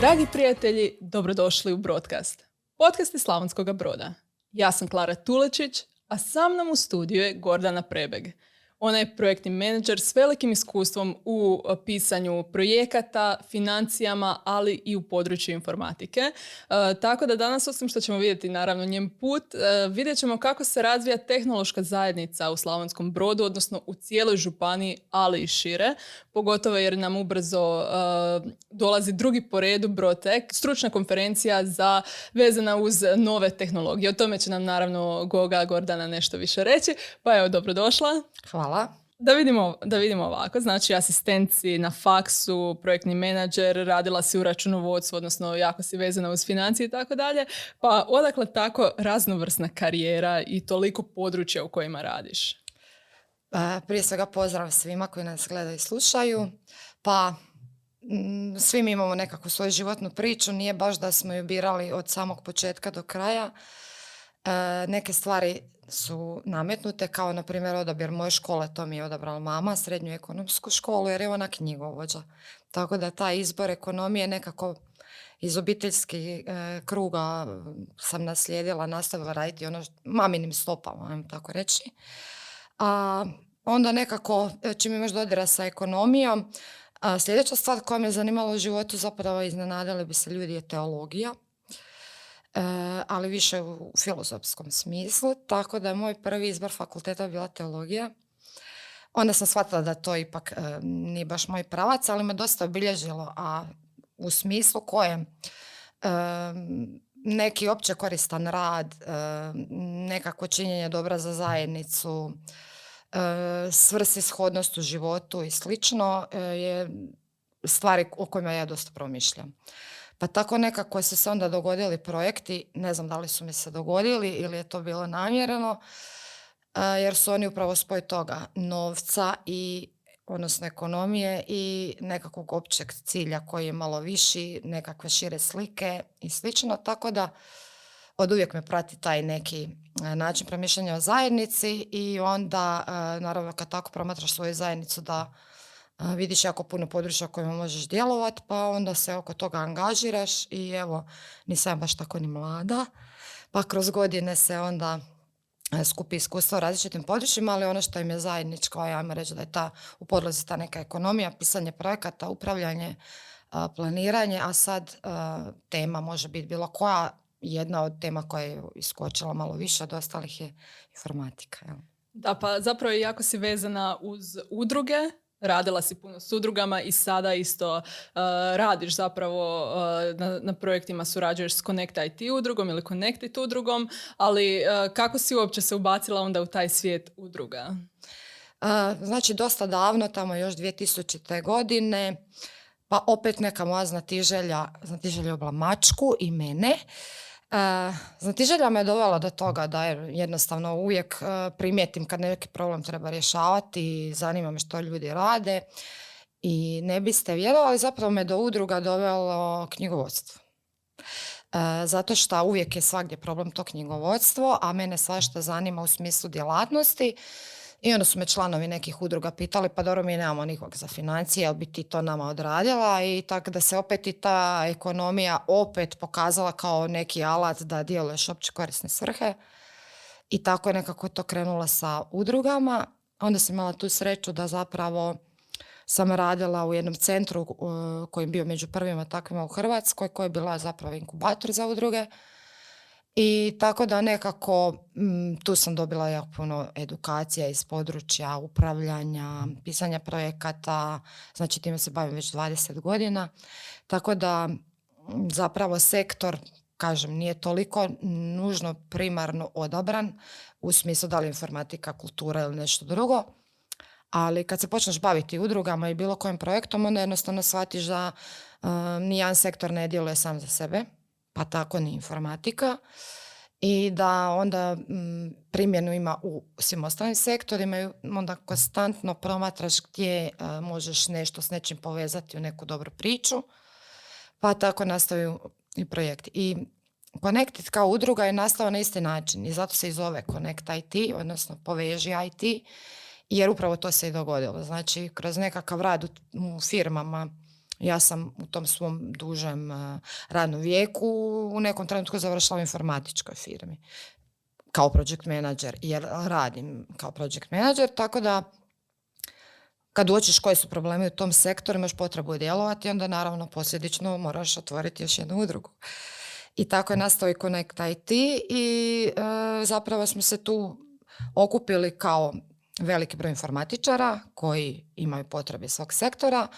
Dragi prijatelji, dobrodošli u Broadcast. Podcast iz Slavonskog broda. Ja sam Klara Tulečić, a sa mnom u studiju je Gordana Prebeg. Ona je projektni menadžer s velikim iskustvom u pisanju projekata, financijama, ali i u području informatike. E, tako da danas, osim što ćemo vidjeti naravno njen put, e, vidjet ćemo kako se razvija tehnološka zajednica u Slavonskom brodu, odnosno u cijeloj županiji, ali i šire. Pogotovo jer nam ubrzo dolazi drugi po redu Brotek, stručna konferencija za vezana uz nove tehnologije. O tome će nam naravno Goga Gordana nešto više reći. Pa evo, dobrodošla. Hvala. Da vidimo, da vidimo ovako, znači asistenci na faksu, projektni menadžer, radila si u računovodstvu, odnosno jako si vezana uz financije i tako dalje. Pa odakle tako raznovrsna karijera i toliko područja u kojima radiš? Pa, prije svega pozdrav svima koji nas gledaju i slušaju. Pa mm, svi mi imamo nekakvu svoju životnu priču, nije baš da smo ju birali od samog početka do kraja. E, neke stvari su nametnute, kao na primjer odabir moje škole, to mi je odabrala mama, srednju ekonomsku školu, jer je ona knjigovođa. Tako da taj izbor ekonomije nekako iz obiteljskih e, kruga sam naslijedila, nastavila raditi ono maminim stopama, ajmo tako reći. A onda nekako, e, čim imaš dodira sa ekonomijom, a sljedeća stvar koja me zanimala u životu, zapravo iznenadili bi se ljudi, je teologija. E, ali više u filozofskom smislu, tako da je moj prvi izbor fakulteta bila teologija. Onda sam shvatila da to ipak e, nije baš moj pravac, ali me dosta obilježilo, a u smislu kojem e, neki opće koristan rad, nekako činjenje dobra za zajednicu, svrsishodnost u životu i slično je stvari o kojima ja dosta promišljam. Pa tako nekako su se onda dogodili projekti, ne znam da li su mi se dogodili ili je to bilo namjereno, jer su oni upravo spoj toga novca i odnosno ekonomije i nekakvog općeg cilja koji je malo viši, nekakve šire slike i slično, tako da od uvijek me prati taj neki način promišljanja o zajednici i onda naravno kad tako promatraš svoju zajednicu da vidiš jako puno područja kojima možeš djelovati, pa onda se oko toga angažiraš i evo, nisam baš tako ni mlada, pa kroz godine se onda e, skupi iskustva u različitim područjima, ali ono što im je zajedničko, ajmo reći da je ta u podlozi ta neka ekonomija, pisanje projekata, upravljanje, planiranje, a sad tema može biti bilo koja, jedna od tema koja je iskočila malo više od ostalih je informatika. Da, pa zapravo jako si vezana uz udruge, radila si puno s udrugama i sada isto uh, radiš zapravo uh, na, na projektima surađuješ s Connect IT udrugom ili Connected udrugom, ali uh, kako si uopće se ubacila onda u taj svijet udruga? Znači dosta davno, tamo još 2000. godine, pa opet neka moja znatiželja, znatiželja obla mačku i mene. Uh, znatiželja me dovela do toga da jednostavno uvijek uh, primijetim kad neki problem treba rješavati zanima me što ljudi rade i ne biste vjerovali, zapravo me do udruga dovelo knjigovodstvo. Uh, zato što uvijek je svagdje problem to knjigovodstvo, a mene svašta zanima u smislu djelatnosti i onda su me članovi nekih udruga pitali, pa dobro mi nemamo nikog za financije, jel bi ti to nama odradila i tako da se opet i ta ekonomija opet pokazala kao neki alat da djeluješ opće korisne svrhe. I tako je nekako to krenula sa udrugama. Onda sam imala tu sreću da zapravo sam radila u jednom centru koji je bio među prvima takvima u Hrvatskoj, koji je bila zapravo inkubator za udruge. I tako da nekako mm, tu sam dobila jako puno edukacija iz područja upravljanja, pisanja projekata, znači time se bavim već 20 godina. Tako da mm, zapravo sektor, kažem, nije toliko nužno primarno odabran u smislu da li informatika, kultura ili nešto drugo. Ali kad se počneš baviti udrugama i bilo kojim projektom, onda jednostavno shvatiš da um, nijedan sektor ne djeluje sam za sebe pa tako ni informatika i da onda mm, primjenu ima u svim ostalim sektorima i onda konstantno promatraš gdje e, možeš nešto s nečim povezati u neku dobru priču, pa tako nastaju i projekti. I Connected kao udruga je nastao na isti način i zato se i zove Connect IT, odnosno poveži IT, jer upravo to se i dogodilo. Znači, kroz nekakav rad u firmama Ja sam u tom svom dužem uh, radnom vijeku u nekom trenutku završila u informatičkoj firmi kao project manager, jer radim kao project manager, tako da kad uočiš koji su problemi u tom sektoru, imaš potrebu djelovati, onda naravno posljedično moraš otvoriti još jednu udrugu. I tako je nastao i Connect IT i e, zapravo smo se tu okupili kao veliki broj informatičara koji imaju potrebe svog sektora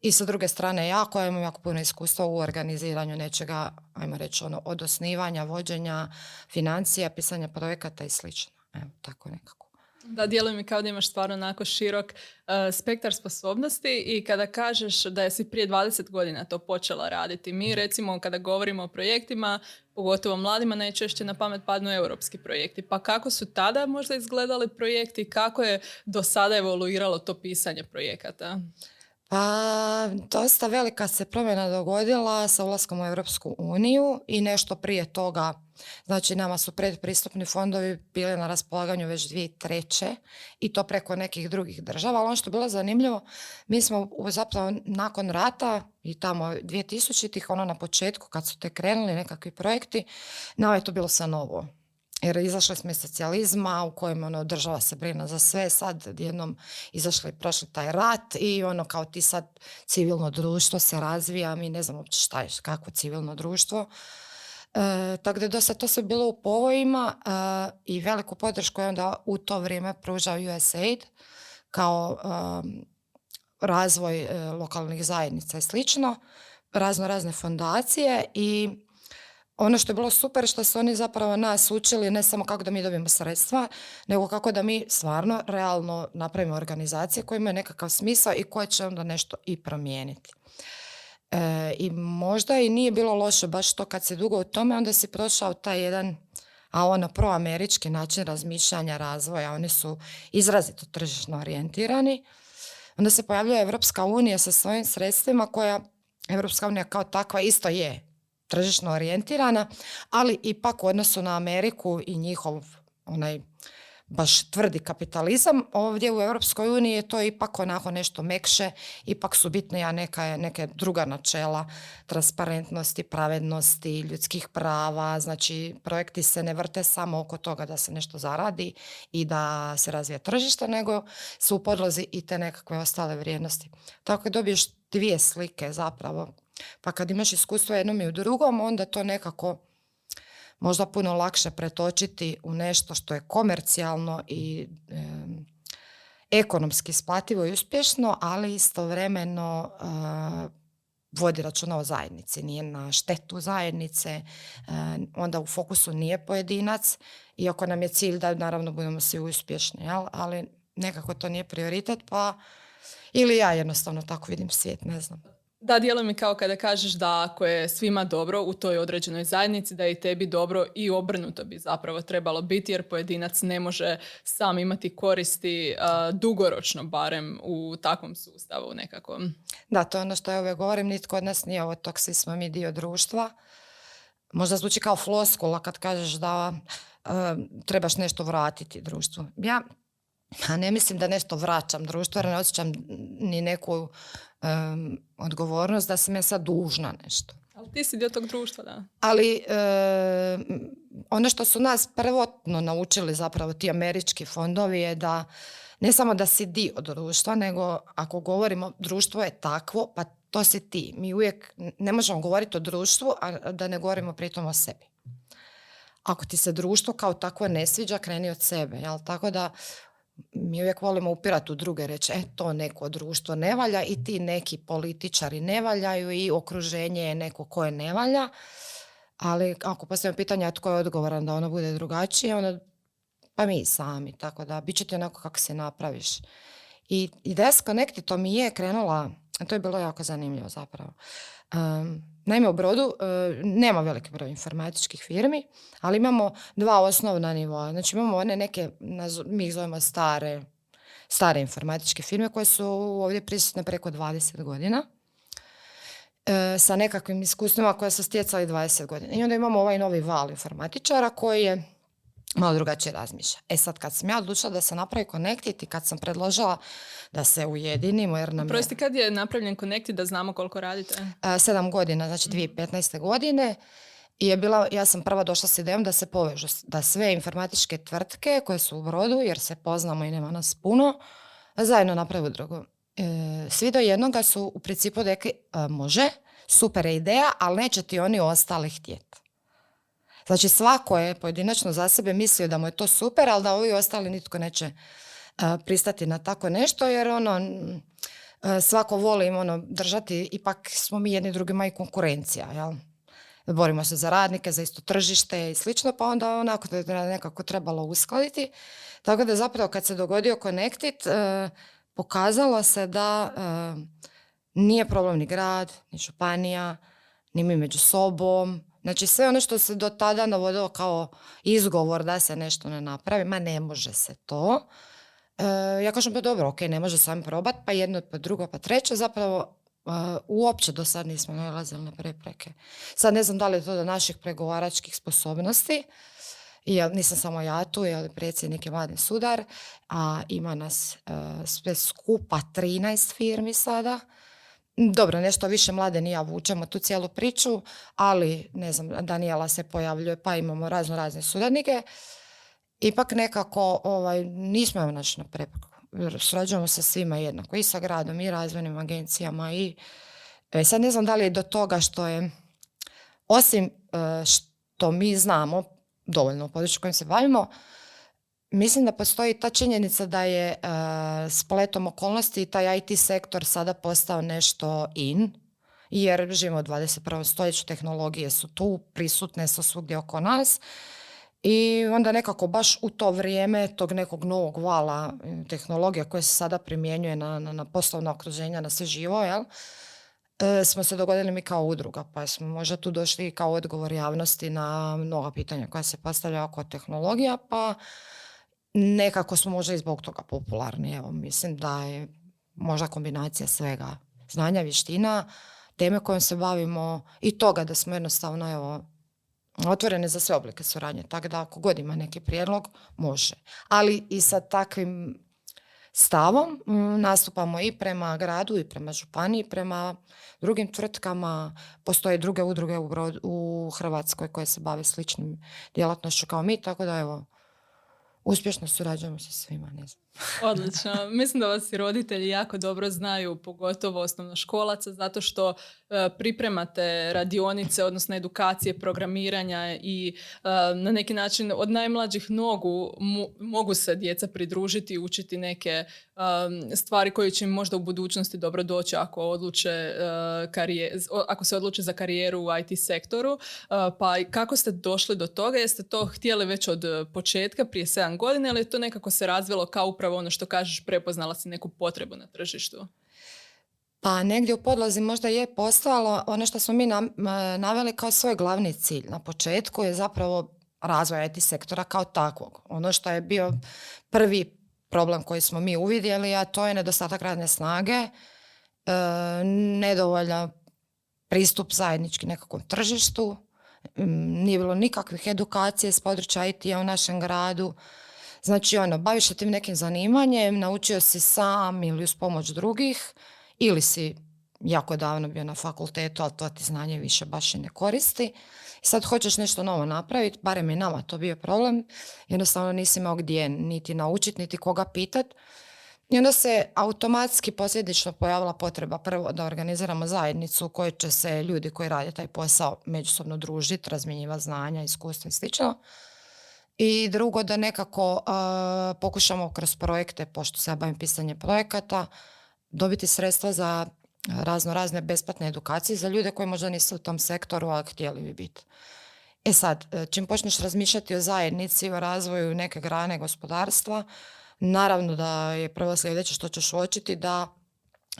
i sa druge strane ja koja imam jako puno iskustva u organiziranju nečega, ajmo reći ono, od osnivanja, vođenja, financija, pisanja projekata i slično. Evo, tako nekako. Da, djeluje mi kao da imaš stvarno onako širok uh, spektar sposobnosti i kada kažeš da si prije 20 godina to počela raditi. Mi recimo kada govorimo o projektima, pogotovo mladima, najčešće na pamet padnu europski projekti. Pa kako su tada možda izgledali projekti, kako je do sada evoluiralo to pisanje projekata? Pa, dosta velika se promjena dogodila sa ulaskom u Europsku uniju i nešto prije toga. Znači, nama su predpristupni fondovi bili na raspolaganju već dvije treće i to preko nekih drugih država. Ali ono što je bilo zanimljivo, mi smo zapravo nakon rata i tamo 2000-ih, ono na početku kad su te krenuli nekakvi projekti, nama je to bilo sve novo jer izašli smo iz socijalizma u kojem ono, država se brina za sve, sad jednom izašli i prošli taj rat i ono kao ti sad civilno društvo se razvija, mi ne znamo uopće šta je, kako civilno društvo. E, tako da dosta to sve bilo u povojima e, i veliku podršku je onda u to vrijeme pružao USAID kao razvoj e, lokalnih zajednica i slično, razno razne fondacije i ono što je bilo super što su oni zapravo nas učili ne samo kako da mi dobijemo sredstva, nego kako da mi stvarno realno napravimo organizacije koje imaju nekakav smisao i koje će onda nešto i promijeniti. E, I možda i nije bilo loše baš to kad se dugo u tome, onda si prošao taj jedan a ono proamerički način razmišljanja, razvoja, oni su izrazito tržišno orijentirani. Onda se pojavljuje Evropska unija sa svojim sredstvima koja Evropska unija kao takva isto je tržišno orijentirana, ali ipak u odnosu na Ameriku i njihov onaj baš tvrdi kapitalizam. Ovdje u Europskoj uniji je to ipak onako nešto mekše, ipak su bitnija neka, neke druga načela transparentnosti, pravednosti, ljudskih prava. Znači, projekti se ne vrte samo oko toga da se nešto zaradi i da se razvije tržište, nego su u podlozi i te nekakve ostale vrijednosti. Tako dobiješ dvije slike zapravo pa kad imaš iskustvo jednom i u drugom, onda to nekako možda puno lakše pretočiti u nešto što je komercijalno i ekonomski isplativo i uspješno, ali istovremeno uh, vodi računa o zajednici, nije na štetu zajednice, onda u fokusu nije pojedinac, iako nam je cilj da naravno budemo svi uspješni, jel? ali nekako to nije prioritet, pa ili ja jednostavno tako vidim svijet, ne znam. Da, djeluje mi kao kada kažeš da ako je svima dobro u toj određenoj zajednici, da je i tebi dobro i obrnuto bi zapravo trebalo biti, jer pojedinac ne može sam imati koristi dugoročno barem u takvom sustavu nekakvom. Da, to je ono što ja uvijek govorim, nitko od nas nije ovo tog, svi smo mi dio društva. Možda zvuči kao floskula kad kažeš da trebaš nešto vratiti društvu. Ja a ne mislim da nešto vraćam društvu, jer ne osjećam ni neku odgovornost da sam ja sad dužna nešto. Ali ti si dio tog društva, da. Ali ono što su nas prvotno naučili zapravo ti američki fondovi je da ne samo da si dio društva, nego ako govorimo društvo je takvo, pa to si ti. Mi uvijek ne možemo govoriti o društvu, a da ne govorimo pritom o sebi. Ako ti se društvo kao takvo ne sviđa, kreni od sebe. Jel? Tako da mi uvijek volimo upirati u druge, reći, e, to neko društvo ne valja i ti neki političari ne valjaju i okruženje je neko koje ne valja. Ali ako postavimo pitanje tko je odgovoran da ono bude drugačije, onda pa mi sami, tako da bit će ti onako kako se napraviš. I ideja s to mi je krenula, to je bilo jako zanimljivo zapravo. Naime, u Brodu e, nema veliki broj informatičkih firmi, ali imamo dva osnovna nivoa. Znači imamo one neke, mi ih zovemo stare, stare informatičke firme koje su ovdje prisutne preko 20 godina e, sa nekakvim iskustvima koje su stjecali 20 godina. I onda imamo ovaj novi val informatičara koji je malo drugačije razmišlja. E sad kad sam ja odlučila da se napravi Connected i kad sam predložila da se ujedinimo jer nam je Prosti, kad je napravljen Connected da znamo koliko radite? e, sedam godina, znači 2015. godine i je bila, ja sam prva došla s idejom da se povežu, da sve informatičke tvrtke koje su u brodu, jer se poznamo i nema nas puno, zajedno naprave udrugu. E, svi do jednoga su u principu rekli, e, može, super je ideja, ali neće ti oni ostali htjeti. Znači svako je pojedinačno za sebe mislio da mu je to super, ali da ovi ostali nitko neće e, pristati na tako nešto, jer ono, e, svako voli ono, držati, ipak smo mi jedni drugima i konkurencija, jel? Borimo se za radnike, za isto tržište i slično, pa onda onako to je nekako trebalo uskladiti. Tako da zapravo kad se dogodio Connected, e, pokazalo se da nije problem ni grad, ni županija, ni mi među sobom. Znači sve ono što se do tada navodilo kao izgovor da se nešto ne napravi, ma ne može se to. E, ja kažem pa dobro, ok, ne može sami probat, pa jedno, pa drugo, pa treće, zapravo e, uopće do sad nismo nalazili na prepreke. Sad ne znam da li je to do naših pregovaračkih sposobnosti, jer nisam samo ja tu, jer predsjednik je Mladen Sudar, a ima nas e, sve skupa 13 firmi sada. Dobro, nešto više mlade i ja vučemo tu cijelu priču, ali ne znam, Daniela se pojavljuje, pa imamo razno razne suradnike. Ipak nekako ovaj, nismo joj našli na prepreku. Jer Surađujemo sa svima jednako, i sa gradom, i razvojnim agencijama. I, e, sad ne znam da li je do toga što je, osim e, što mi znamo dovoljno u području kojim se bavimo, Mislim da postoji ta činjenica da je e, spletom okolnosti taj IT sektor sada postao nešto in, jer živimo u 21. stoljeću, tehnologije su tu, prisutne su svugdje oko nas i onda nekako baš u to vrijeme tog nekog novog vala e, tehnologija koja se sada primjenjuje na, na, na poslovna okruženja, na sve živo, jel? e, smo se dogodili mi kao udruga, pa smo možda tu došli kao odgovor javnosti na mnoga pitanja koja se postavlja oko tehnologija, pa nekako smo možda i zbog toga popularni. Evo, mislim da je možda kombinacija svega znanja, vještina, teme kojom se bavimo i toga da smo jednostavno evo, otvorene za sve oblike suradnje. Tako da ako god ima neki prijedlog, može. Ali i sa takvim stavom mm, nastupamo i prema gradu i prema županiji, prema drugim tvrtkama. Postoje druge udruge u, Hrvatskoj koje se bave sličnim djelatnošću kao mi, tako da evo, uspješno surađujemo sa svima, ne znam. Odlično. Mislim da vas i roditelji jako dobro znaju, pogotovo osnovnoškolaca, zato što e, pripremate radionice, odnosno edukacije programiranja i e, na neki način od najmlađih nogu mogu se djeca pridružiti i učiti neke e, stvari koje će im možda u budućnosti dobro doći ako odluče karije- o- ako se odluče za karijeru u IT sektoru. Pa kako ste došli do toga? Jeste to htjeli već od početka, prije 7 godina, ili je to nekako se razvilo kao upravo ono što kažeš, prepoznala si neku potrebu na tržištu? Pa negdje u podlozi možda je postojalo ono što smo mi naveli kao svoj glavni cilj na početku je zapravo razvoj IT sektora kao takvog. Ono što je bio prvi problem koji smo mi uvidjeli, a to je nedostatak radne snage, e, nedovoljan pristup zajednički nekakvom tržištu, nije bilo nikakvih edukacije s područja IT-a u našem gradu. Znači, ono, baviš se tim nekim zanimanjem, naučio si sam ili uz pomoć drugih, ili si jako davno bio na fakultetu, ali to ti znanje više baš i ne koristi. I sad hoćeš nešto novo napraviti, barem je nama to bio problem, jednostavno nisi imao gdje niti naučiti, niti koga pitat. I onda se automatski posljedično pojavila potreba prvo da organiziramo zajednicu u kojoj će se ljudi koji rade taj posao međusobno družiti, razmjenjivati znanja, iskustva i slično. I drugo da nekako a, pokušamo kroz projekte, pošto se ja bavim pisanjem projekata, dobiti sredstva za razno razne besplatne edukacije za ljude koji možda nisu u tom sektoru, ali htjeli bi biti. E sad, e, čim počneš razmišljati o zajednici, o razvoju neke grane gospodarstva, naravno da je prvo sljedeće što ćeš uočiti da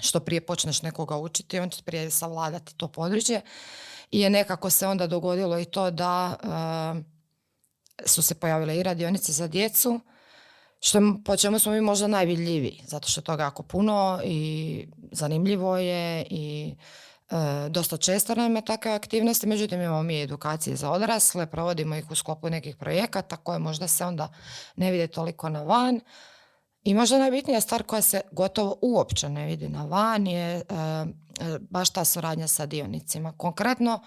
što prije počneš nekoga učiti, on će prije savladati to područje. I je nekako se onda dogodilo i to da e, su se pojavile i radionice za djecu, što, po čemu smo mi možda najvidljiviji, zato što je toga jako puno i zanimljivo je i E, dosta često nam takve aktivnosti, međutim imamo mi edukacije za odrasle, provodimo ih u sklopu nekih projekata koje možda se onda ne vide toliko na van. I možda najbitnija stvar koja se gotovo uopće ne vidi na van je e, e, baš ta suradnja sa dionicima. Konkretno,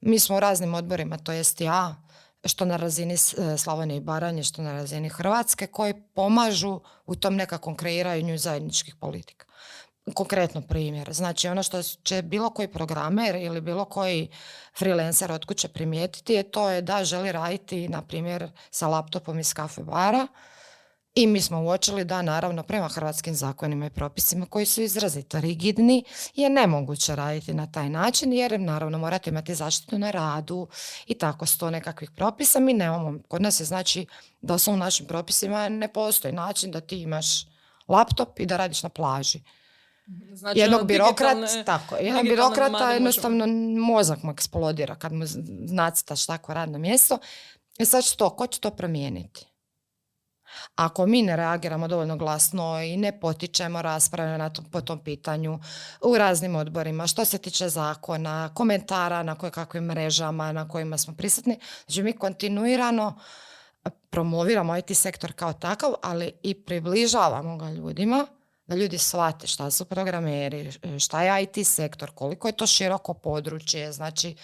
mi smo u raznim odborima, to jest ja, što na razini Slavonije i Baranje, što na razini Hrvatske, koji pomažu u tom nekakvom kreiranju zajedničkih politika konkretno primjer. Znači ono što će bilo koji programer ili bilo koji freelancer od kuće primijetiti je to je da želi raditi na primjer sa laptopom iz kafe bara i mi smo uočili da naravno prema hrvatskim zakonima i propisima koji su izrazito rigidni je nemoguće raditi na taj način jer naravno morate imati zaštitu na radu i tako sto nekakvih propisa. Mi nemamo, kod nas je znači da u našim propisima ne postoji način da ti imaš laptop i da radiš na plaži. Znači, jednog ono, birokrat, tako, jednog birokrata jednostavno mozak mu eksplodira kad mu nacitaš takvo radno mjesto. I sad što, ko će to promijeniti? Ako mi ne reagiramo dovoljno glasno i ne potičemo rasprave na tom, po tom pitanju u raznim odborima, što se tiče zakona, komentara na koje kakvim mrežama na kojima smo prisutni, znači mi kontinuirano promoviramo IT sektor kao takav, ali i približavamo ga ljudima da ljudi shvate šta su programeri, šta je IT sektor, koliko je to široko područje, znači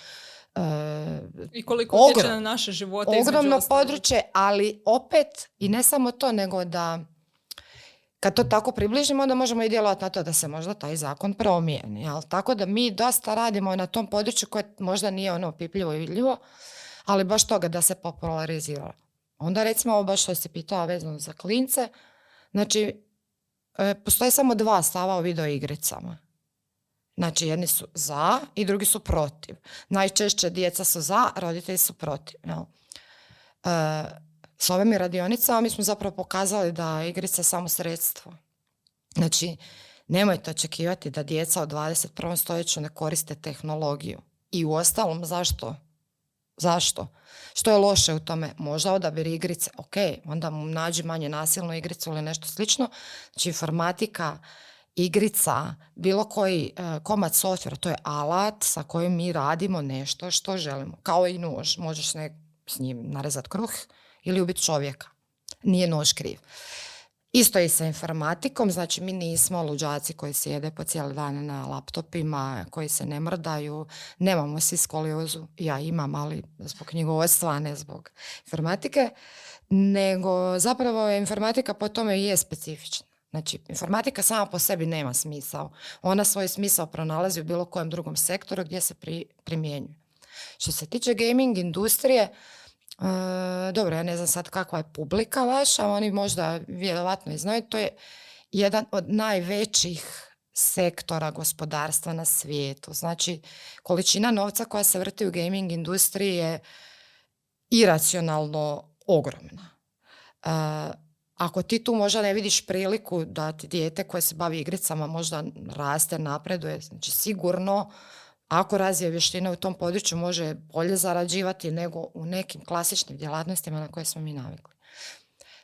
i koliko utječe na naše živote. Ogromno područje, ali opet i ne samo to, nego da kad to tako približimo, onda možemo i djelovati na to da se možda taj zakon promijeni. Jel? Tako da mi dosta radimo na tom području koje možda nije ono pipljivo i vidljivo, ali baš toga da se popularizira. Onda recimo ovo baš što si pitao vezano za klince, znači E, postoje samo dva stava o video igricama. Znači, jedni su za i drugi su protiv. Najčešće djeca su za, roditelji su protiv. Jel? E, s ovim radionicama mi smo zapravo pokazali da igrica samo sredstvo. Znači, nemojte očekivati da djeca u 21. stoljeću ne koriste tehnologiju. I u ostalom, zašto? Zašto? Što je loše u tome? Možda odabir igrice, ok, onda mu nađi manje nasilnu igricu ili nešto slično. Znači informatika, igrica, bilo koji uh, komad softvera, to je alat sa kojim mi radimo nešto što želimo. Kao i nož, možeš ne, s njim narezati kruh ili ubiti čovjeka. Nije nož kriv. Isto i sa informatikom, znači mi nismo luđaci koji sjede po cijeli dan na laptopima, koji se ne mrdaju, nemamo svi skoliozu, ja imam, ali zbog knjigovodstva, ne zbog informatike, nego zapravo je informatika po tome i je specifična. Znači, informatika sama po sebi nema smisao. Ona svoj smisao pronalazi u bilo kojem drugom sektoru gdje se primjenjuje. Što se tiče gaming industrije, E, dobro, ja ne znam sad kakva je publika vaša, oni možda vjerovatno i znaju, to je jedan od najvećih sektora gospodarstva na svijetu. Znači, količina novca koja se vrti u gaming industriji je iracionalno ogromna. E, ako ti tu možda ne vidiš priliku da ti dijete koje se bavi igricama možda raste, napreduje, znači sigurno ako razvije vještine u tom području može bolje zarađivati nego u nekim klasičnim djelatnostima na koje smo mi navikli.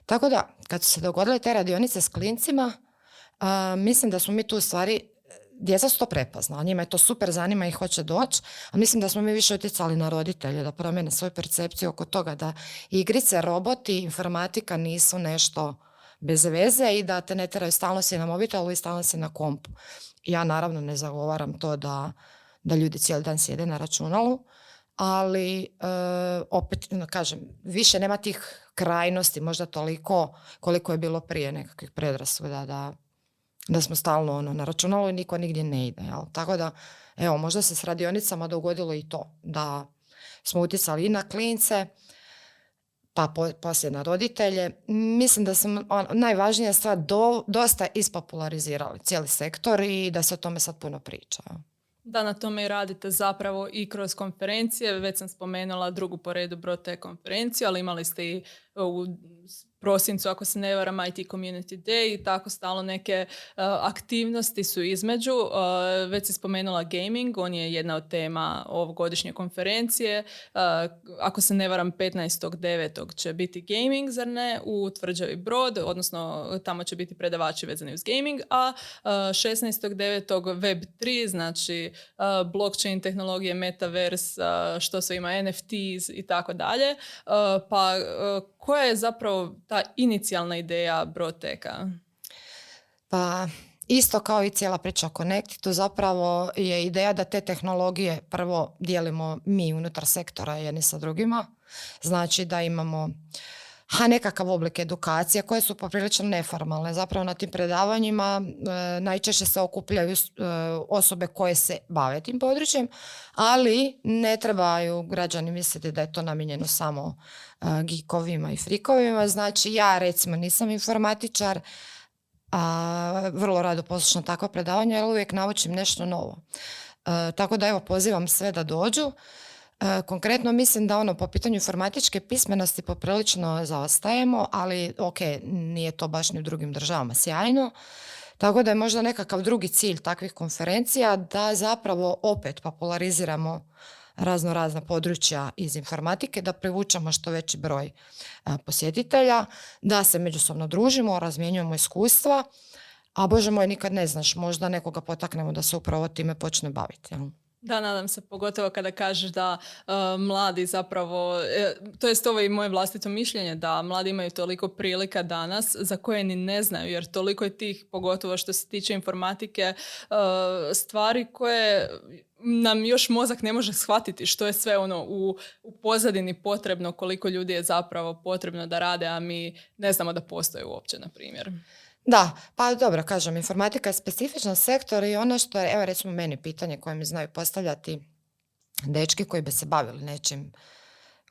Tako da, kad su se dogodile te radionice s klincima, mislim da smo mi tu u stvari, djeca su to prepozna, njima je to super, zanima i hoće doći, a mislim da smo mi više utjecali na roditelje da promijene svoju percepciju oko toga da igrice, roboti, informatika nisu nešto bez veze i da te ne teraju stalno si na mobitelu i stalno si na kompu. Ja naravno ne zagovaram to da da ljudi cijeli dan sjede na računalu, ali e, opet, kažem, više nema tih krajnosti, možda toliko koliko je bilo prije nekakvih predrasuda da, da smo stalno ono, na računalu i niko nigdje ne ide. Jel? Tako da, evo, možda se s radionicama dogodilo i to, da smo utjecali i na klince, pa poslije na roditelje. Mislim da sam on, najvažnija stvar do, dosta ispopularizirali cijeli sektor i da se o tome sad puno priča da na tome radite zapravo i kroz konferencije. Već sam spomenula drugu po redu te konferencije, ali imali ste i u prosincu, ako se ne varam, IT Community Day i tako stalo neke aktivnosti su između. već si spomenula gaming, on je jedna od tema ovogodišnje konferencije. ako se ne varam, 15.9. će biti gaming, zar ne, u Tvrđavi Brod, odnosno tamo će biti predavači vezani uz gaming, a 16.9. Web 3, znači blockchain tehnologije, metaverse, što sve ima, NFTs i tako dalje. Pa koja je zapravo ta inicijalna ideja Broteka? Pa isto kao i cijela priča o Connectitu, zapravo je ideja da te tehnologije prvo dijelimo mi unutar sektora jedni sa drugima. Znači da imamo ha, nekakav oblik edukacije koje su poprilično neformalne. Zapravo na tim predavanjima e, najčešće se okupljaju e, osobe koje se bave tim područjem, ali ne trebaju građani misliti da je to namijenjeno samo e, geekovima i frikovima. Znači ja recimo nisam informatičar, a vrlo rado poslušam takva predavanja jer uvijek naučim nešto novo. tako da evo pozivam sve da dođu. E, konkretno mislim da ono po pitanju informatičke pismenosti poprilično zaostajemo, ali ok, nije to baš ni u drugim državama sjajno. Tako da je možda nekakav drugi cilj takvih konferencija da zapravo opet populariziramo razno razna područja iz informatike, da privučemo što veći broj e, posjetitelja, da se međusobno družimo, razmjenjujemo iskustva, a bože moj nikad ne znaš, možda nekoga potaknemo da se upravo time počne baviti. Da, nadam se, pogotovo kada kažeš da e, mladi zapravo, e, to jest ovo i moje vlastito mišljenje, da mladi imaju toliko prilika danas za koje ni ne znaju, jer toliko je tih, pogotovo što se tiče informatike, e, stvari koje nam još mozak ne može shvatiti što je sve ono u, u pozadini potrebno, koliko ljudi je zapravo potrebno da rade, a mi ne znamo da postoje uopće, na primjer. Da, pa dobro, kažem, informatika je specifičan sektor i ono što je, evo recimo meni pitanje koje mi znaju postavljati dečki koji bi se bavili nečim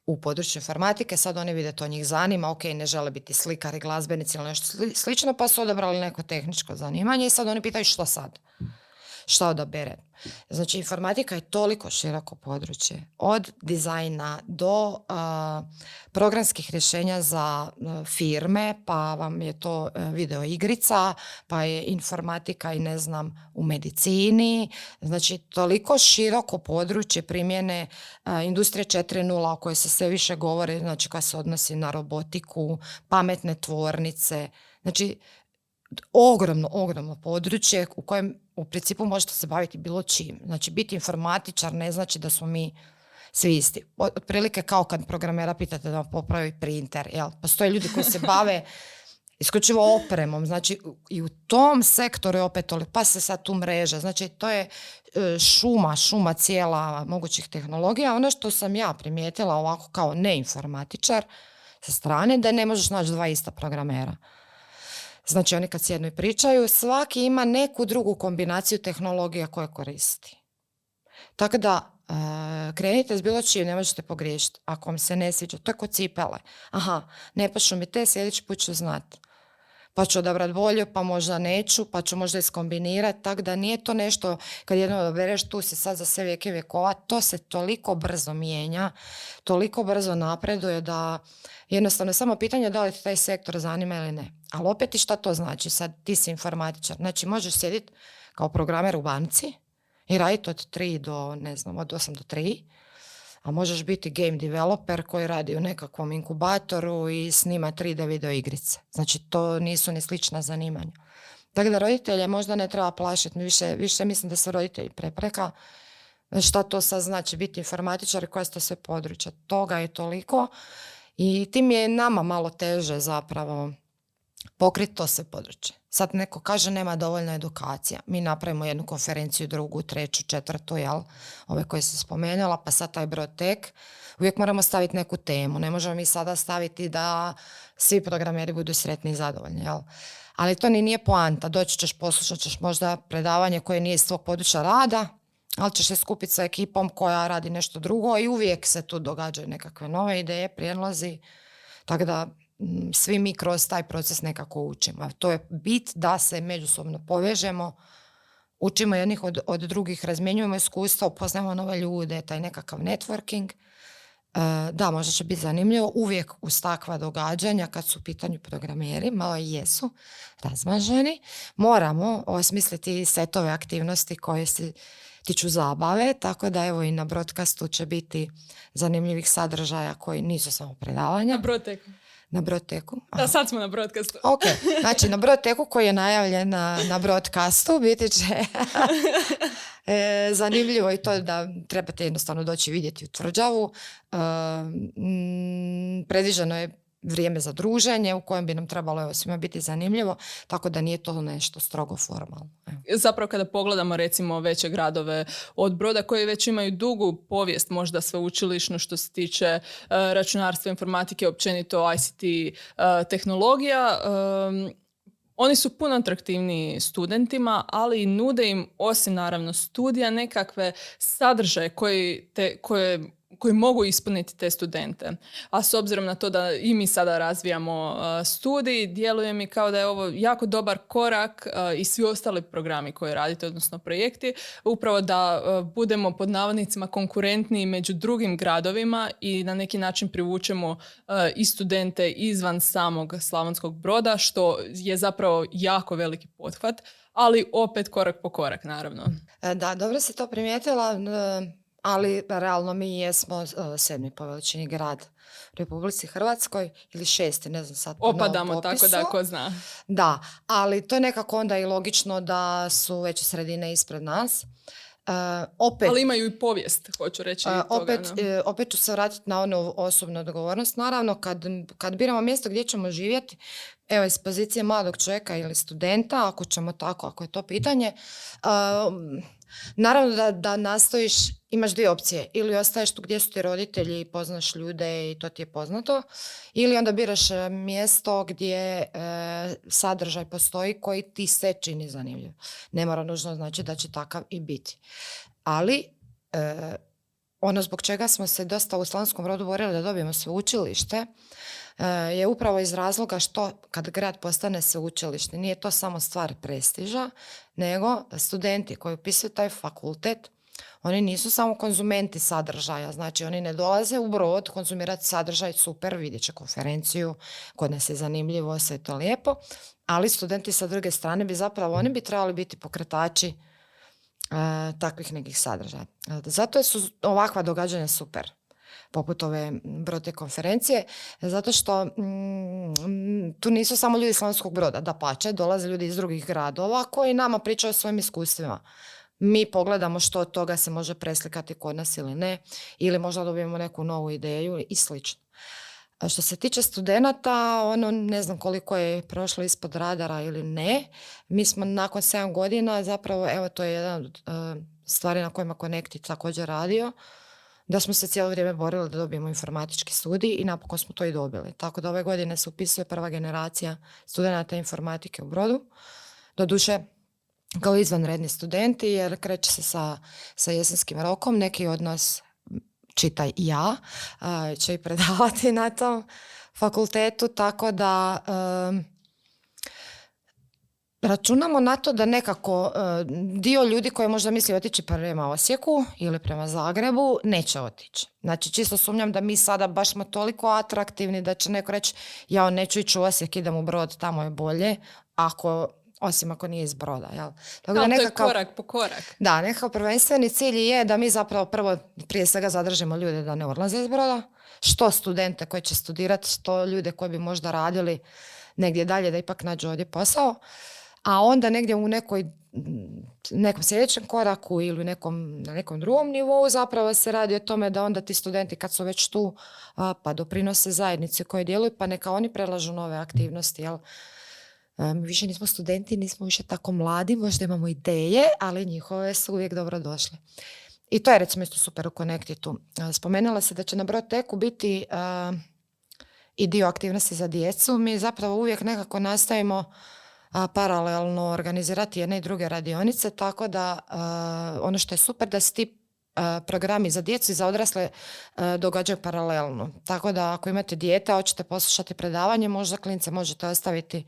u području informatike, sad oni vide to njih zanima, ok, ne žele biti slikari, glazbenici ili nešto slično, pa su odabrali neko tehničko zanimanje i sad oni pitaju što sad šta odabere. Znači, informatika je toliko široko područje. Od dizajna do programskih rješenja za firme, pa vam je to video igrica, pa je informatika i ne znam u medicini. Znači, toliko široko područje primjene industrije 4.0 o kojoj se sve više govori, znači koja se odnosi na robotiku, pametne tvornice. Znači, ogromno, ogromno područje u kojem u principu možete se baviti bilo čim. Znači, biti informatičar ne znači da smo mi svi isti. Otprilike kao kad programera pitate da popravi printer. Jel? Postoje ljudi koji se bave isključivo opremom. Znači, i u tom sektoru je opet toliko. Pa se sad tu mreža. Znači, to je e, šuma, šuma cijela mogućih tehnologija. Ono što sam ja primijetila ovako kao neinformatičar sa strane, da ne možeš naći dva ista programera. Znači oni kad sjednu i pričaju, svaki ima neku drugu kombinaciju tehnologija koje koristi. Tako da e, krenite s bilo čim, ne možete pogriješiti. Ako vam se ne sviđa, to je kod cipele. Aha, ne pašu mi te, sljedeći put ću znati pa ću odabrati bolju, pa možda neću, pa ću možda iskombinirati, tako da nije to nešto kad jedno odabereš tu si sad za sve vijeke vjekova, to se toliko brzo mijenja, toliko brzo napreduje da jednostavno je samo pitanje da li ti taj sektor zanima ili ne. Ali opet i šta to znači? Sad ti si informatičar, znači možeš sjediti kao programer u banci i raditi od 3 do, ne znam, od 8 do 3 a možeš biti game developer koji radi u nekakvom inkubatoru i snima 3D video igrice. Znači to nisu ni slična zanimanja. Tako da roditelje možda ne treba plašiti, više, više mislim da su roditelji prepreka. Šta to sad znači biti informatičar i koja ste sve područja. Toga je toliko i tim je nama malo teže zapravo pokriti to sve područje. Sad neko kaže nema dovoljna edukacija. Mi napravimo jednu konferenciju, drugu, treću, četvrtu, jel? Ove koje se spomenula, pa sad taj broj tek. Uvijek moramo staviti neku temu. Ne možemo mi sada staviti da svi programeri budu sretni i zadovoljni, jel? Ali to ni nije poanta. Doći ćeš, poslušat ćeš možda predavanje koje nije iz tvog područja rada, ali ćeš se skupiti sa ekipom koja radi nešto drugo i uvijek se tu događaju nekakve nove ideje, prijedlozi. Tako da svi mi kroz taj proces nekako učimo. To je bit da se međusobno povežemo, učimo jednih od, od drugih, razmjenjujemo iskustva, upoznajemo nove ljude, taj nekakav networking. da, možda će biti zanimljivo. Uvijek uz takva događanja kad su u pitanju programeri, malo i jesu razmaženi, moramo osmisliti setove aktivnosti koje se tiču zabave, tako da evo i na broadcastu će biti zanimljivih sadržaja koji nisu samo predavanja. Na broadteku. Na broadteku. Da, sad smo na broadcastu. ok, znači na broadteku koji je najavljen na, na broadcastu biti će e, zanimljivo i to da trebate jednostavno doći vidjeti u tvrđavu. E, predviđeno je vrijeme za druženje u kojem bi nam trebalo evo, svima biti zanimljivo, tako da nije to nešto strogo formalno. Zapravo kada pogledamo recimo veće gradove od broda koji već imaju dugu povijest možda sveučilišnu što se tiče e, računarstva, informatike, općenito ICT uh, e, tehnologija, oni su puno atraktivniji studentima, ali nude im, osim naravno studija, nekakve sadržaje koji te, koje koji mogu ispuniti te studente. A s obzirom na to da i mi sada razvijamo studij, djeluje mi kao da je ovo jako dobar korak i svi ostali programi koje radite, odnosno projekti, upravo da budemo pod navodnicima konkurentniji među drugim gradovima i na neki način privučemo i studente izvan samog Slavonskog broda, što je zapravo jako veliki pothvat, ali opet korak po korak, naravno. E, da, dobro se to primijetila ali realno mi jesmo uh, sedmi po veličini grad u Republici Hrvatskoj ili šesti, ne znam sad. Opadamo tako da ko zna. Da, ali to je nekako onda i logično da su već sredine ispred nas. Uh, opet, ali imaju i povijest, hoću reći. Uh, opet, opet ću se vratiti na onu osobnu odgovornost. Naravno, kad, kad biramo mjesto gdje ćemo živjeti, evo iz pozicije mladog čovjeka ili studenta, ako ćemo tako, ako je to pitanje, Naravno da, da nastojiš, imaš dvije opcije. Ili ostaješ tu gdje su ti roditelji i poznaš ljude i to ti je poznato. Ili onda biraš e, mjesto gdje e, sadržaj postoji koji ti se čini zanimljiv. Ne mora nužno znači da će takav i biti. Ali e, ono zbog čega smo se dosta u Slavonskom rodu borili da dobijemo sveučilište E, je upravo iz razloga što kad grad postane sveučilište nije to samo stvar prestiža, nego studenti koji upisuju taj fakultet oni nisu samo konzumenti sadržaja, znači oni ne dolaze u brod konzumirati sadržaj, super, vidjet će konferenciju, kod nas je zanimljivo, sve to lijepo, ali studenti sa druge strane bi zapravo, oni bi trebali biti pokretači e, takvih nekih sadržaja. Zato su ovakva događanja super poput ove brote konferencije, zato što mm, tu nisu samo ljudi Slavonskog broda, da pače, dolaze ljudi iz drugih gradova koji nama pričaju o svojim iskustvima. Mi pogledamo što od toga se može preslikati kod nas ili ne, ili možda dobijemo neku novu ideju i slično. Što se tiče studenata, ono ne znam koliko je prošlo ispod radara ili ne. Mi smo nakon 7 godina, zapravo, evo to je jedan od uh, stvari na kojima Connecti također radio, da smo se cijelo vrijeme borili da dobijemo informatički studij i napokon smo to i dobili. Tako da ove godine se upisuje prva generacija studenata informatike u Brodu. Doduše, kao izvanredni studenti, jer kreće se sa, sa jesenskim rokom. Neki od nas, čitaj ja, će i predavati na tom fakultetu, tako da Računamo na to da nekako e, dio ljudi koji možda misli otići prema Osijeku ili prema Zagrebu neće otići. Znači čisto sumnjam da mi sada baš smo toliko atraktivni da će neko reći ja neću ići u Osijek, idem u Brod, tamo je bolje, ako osim ako nije iz broda. Jel? Tako da, nekakav, korak po korak. Da, nekakav prvenstveni cilj je da mi zapravo prvo prije svega zadržimo ljude da ne odlaze iz broda, što studente koji će studirati, što ljude koji bi možda radili negdje dalje da ipak nađu ovdje posao a onda negdje u nekoj nekom sljedećem koraku ili nekom, na nekom drugom nivou zapravo se radi o tome da onda ti studenti kad su već tu pa doprinose zajednici koje djeluju pa neka oni prelažu nove aktivnosti. Jel? Mi više nismo studenti, nismo više tako mladi, možda imamo ideje, ali njihove su uvijek dobro došle. I to je recimo isto super u Connectitu. Spomenula se da će na Broteku biti i dio aktivnosti za djecu. Mi zapravo uvijek nekako nastavimo a, paralelno organizirati jedne i druge radionice, tako da ono što je super da si ti programi za djecu i za odrasle događaju paralelno. Tako da ako imate dijete, hoćete poslušati predavanje, možda klince možete ostaviti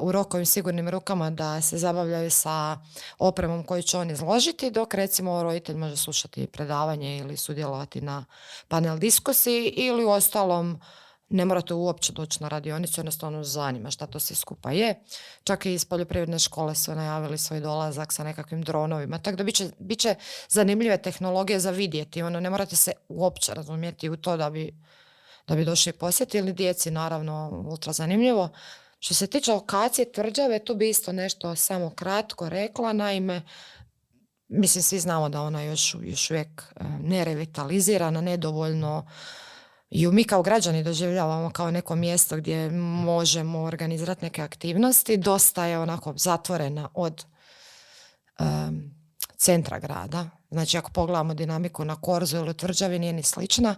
u rokovim sigurnim rukama da se zabavljaju sa opremom koju će on izložiti, dok recimo roditelj može slušati predavanje ili sudjelovati na panel diskusiji ili u ostalom ne morate uopće doći na radionicu, jednostavno zanima šta to sve skupa je. Čak i iz poljoprivredne škole su najavili svoj dolazak sa nekakvim dronovima. Tako da bit će, zanimljive tehnologije za vidjeti. Ono, ne morate se uopće razumjeti u to da bi, da bi došli posjetili djeci, naravno ultra zanimljivo. Što se tiče lokacije tvrđave, tu bi isto nešto samo kratko rekla. Naime, mislim svi znamo da ona još, još uvijek e, nerevitalizirana, nedovoljno ju mi kao građani doživljavamo kao neko mjesto gdje možemo organizirati neke aktivnosti. Dosta je onako zatvorena od centra grada. Znači ako pogledamo dinamiku na Korzu ili Tvrđavi nije ni slična,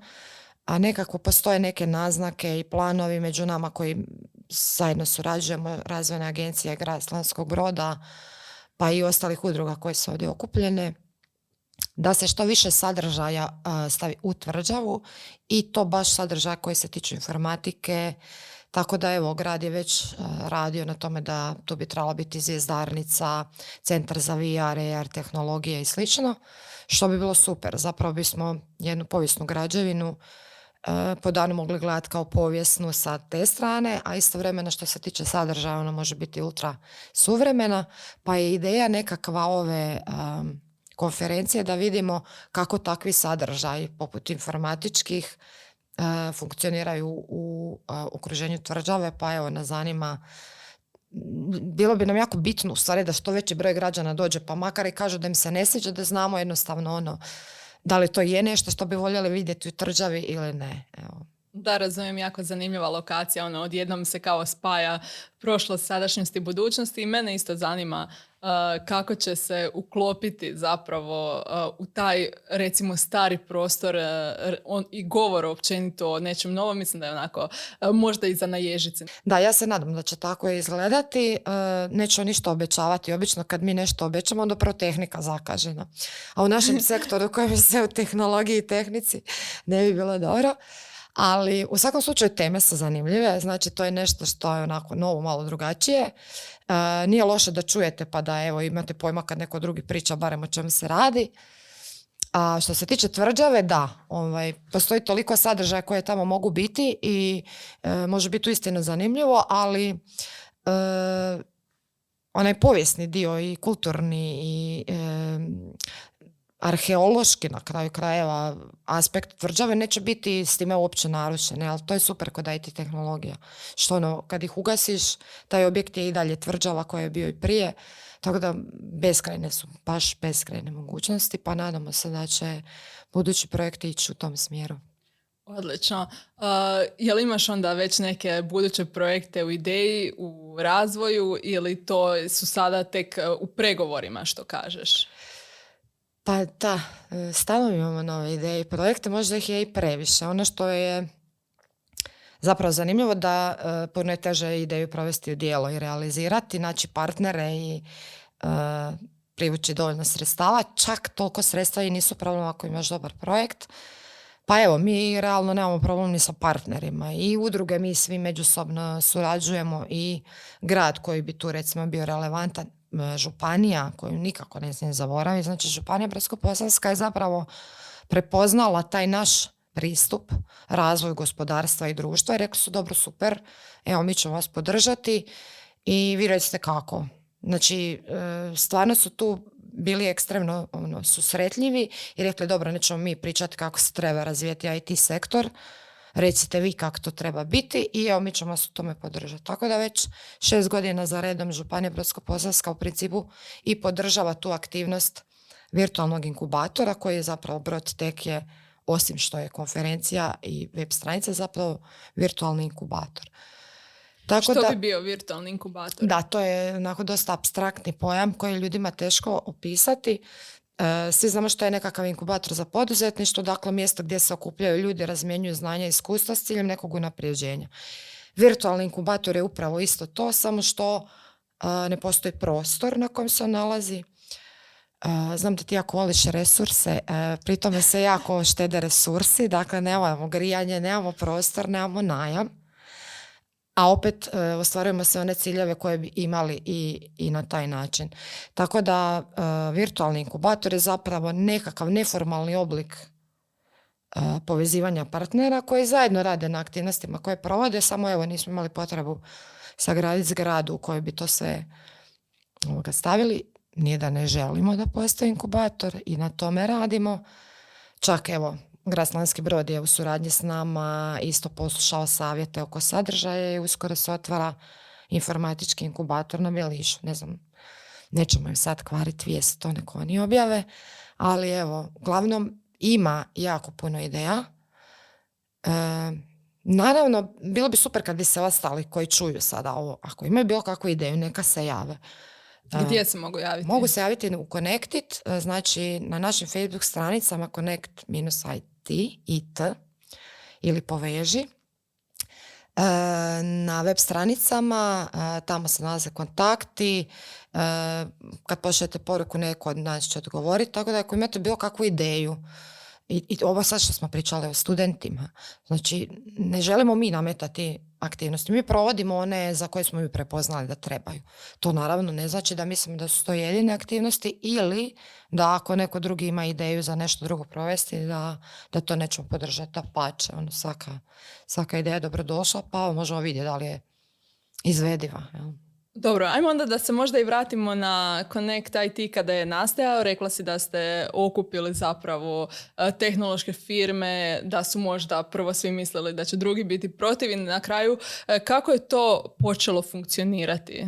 a nekako postoje neke naznake i planovi među nama koji zajedno surađujemo, razvojne agencije grad Slanskog broda, pa i ostalih udruga koje su ovdje okupljene da se što više sadržaja stavi u tvrđavu i to baš sadržaja koji se tiču informatike, tako da evo, grad je već radio na tome da tu bi trebala biti zvijezdarnica, centar za VR, AR tehnologije i slično, što bi bilo super. Zapravo bismo jednu povijesnu građevinu po danu mogli gledati kao povijesnu sa te strane, a istovremeno što se tiče sadržaja ona može biti ultra suvremena, pa je ideja nekakva ove konferencije da vidimo kako takvi sadržaji poput informatičkih e, funkcioniraju u e, okruženju tvrđave, pa evo nas zanima bilo bi nam jako bitno u stvari da što veći broj građana dođe, pa makar i kažu da im se ne sviđa, da znamo jednostavno ono da li to je nešto što bi voljeli vidjeti u tvrđavi ili ne. Evo. Da, razumijem, jako zanimljiva lokacija, ono, odjednom se kao spaja prošlost, sadašnjost i budućnosti i mene isto zanima kako će se uklopiti zapravo u taj recimo stari prostor on, i govor općenito o nečem novom, mislim da je onako možda i za naježice. Da, ja se nadam da će tako izgledati. Neću ništa obećavati. Obično kad mi nešto obećamo, onda prvo tehnika zakažena. A u našem sektoru kojem se u tehnologiji i tehnici ne bi bilo dobro. Ali u svakom slučaju teme su zanimljive, znači to je nešto što je onako novo, malo drugačije. E, nije loše da čujete pa da evo imate pojma kad neko drugi priča barem o čemu se radi. A što se tiče tvrđave, da, ovaj, postoji toliko sadržaja koje tamo mogu biti i e, može biti uistinu zanimljivo, ali e, onaj povijesni dio i kulturni i arheološki na kraju krajeva aspekt tvrđave neće biti s time uopće narušen, ali to je super kod IT tehnologija. Što ono, kad ih ugasiš, taj objekt je i dalje tvrđava koja je bio i prije, tako da beskrajne su, baš beskrajne mogućnosti, pa nadamo se da će budući projekti ići u tom smjeru. Odlično. Uh, jel imaš onda već neke buduće projekte u ideji, u razvoju ili to su sada tek uh, u pregovorima što kažeš? Pa da, e, stalno imamo nove ideje i projekte, možda ih je i previše. Ono što je zapravo zanimljivo da e, puno je teže ideju provesti u dijelo i realizirati, naći partnere i e, privući dovoljno sredstava. Čak toliko sredstva i nisu problem ako imaš dobar projekt. Pa evo, mi realno nemamo problem ni sa partnerima i udruge mi svi međusobno surađujemo i grad koji bi tu recimo bio relevantan županija koju nikako ne smijem zaboraviti, znači županija Brodsko-posavska je zapravo prepoznala taj naš pristup razvoju gospodarstva i društva i rekli su dobro super, evo mi ćemo vas podržati i vi recite kako. Znači e, stvarno su tu bili ekstremno ono, susretljivi i rekli dobro nećemo mi pričati kako se treba razvijeti IT sektor, recite vi kako to treba biti i evo mi ćemo vas u tome podržati. Tako da već šest godina za redom Županija Brodsko-posavska u principu i podržava tu aktivnost virtualnog inkubatora koji je zapravo Brod Tek je osim što je konferencija i web stranica zapravo virtualni inkubator. Tako što da, bi bio virtualni inkubator? Da, to je onako dosta abstraktni pojam koji je ljudima teško opisati. E, svi znamo što je nekakav inkubator za poduzetništvo, dakle mjesto gdje se okupljaju ljudi, razmjenjuju znanja i iskustva s ciljem nekog unapređenja. Virtualni inkubator je upravo isto to, samo što e, ne postoji prostor na kojem se nalazi. znam da ti jako voliš resurse, uh, pri tome se jako štede resursi, dakle nemamo grijanje, nemamo prostor, nemamo najam, a opet ostvarujemo se one ciljeve koje bi imali i, i na taj način. Tako da virtualni inkubator je zapravo nekakav neformalni oblik povezivanja partnera koji zajedno rade na aktivnostima koje provode, samo evo nismo imali potrebu sagraditi zgradu u kojoj bi to sve ovoga, stavili. Nije da ne želimo da postoji inkubator i na tome radimo. Čak evo, Grad brod je u suradnji s nama isto poslušao savjete oko sadržaja i uskoro se otvara informatički inkubator na Bjelišu. Ne znam, nećemo im sad kvariti vijest, to neko oni objave, ali evo, uglavnom ima jako puno ideja. E, naravno, bilo bi super kad bi se ostali koji čuju sada ovo, ako imaju bilo kakvu ideju, neka se jave. Gdje se mogu javiti? Mogu se javiti u Connectit, e, znači na našim Facebook stranicama Connect-IT IT, ili poveži. E, na web stranicama, e, tamo se nalaze kontakti, kad pošljete poruku neko od nas će odgovoriti, tako da ako imate bilo kakvu ideju, i, I ovo sad što smo pričali o studentima. Znači, ne želimo mi nametati aktivnosti. Mi provodimo one za koje smo mi prepoznali da trebaju. To naravno ne znači da mislimo da su to jedine aktivnosti ili da ako neko drugi ima ideju za nešto drugo provesti, da, da to nećemo podržati. Da pače, ono, svaka, svaka ideja je dobrodošla, pa možemo vidjeti da li je izvediva. Jel? Dobro, ajmo onda da se možda i vratimo na Connect IT kada je nastajao. Rekla si da ste okupili zapravo e, tehnološke firme, da su možda prvo svi mislili da će drugi biti protiv i na kraju e, kako je to počelo funkcionirati?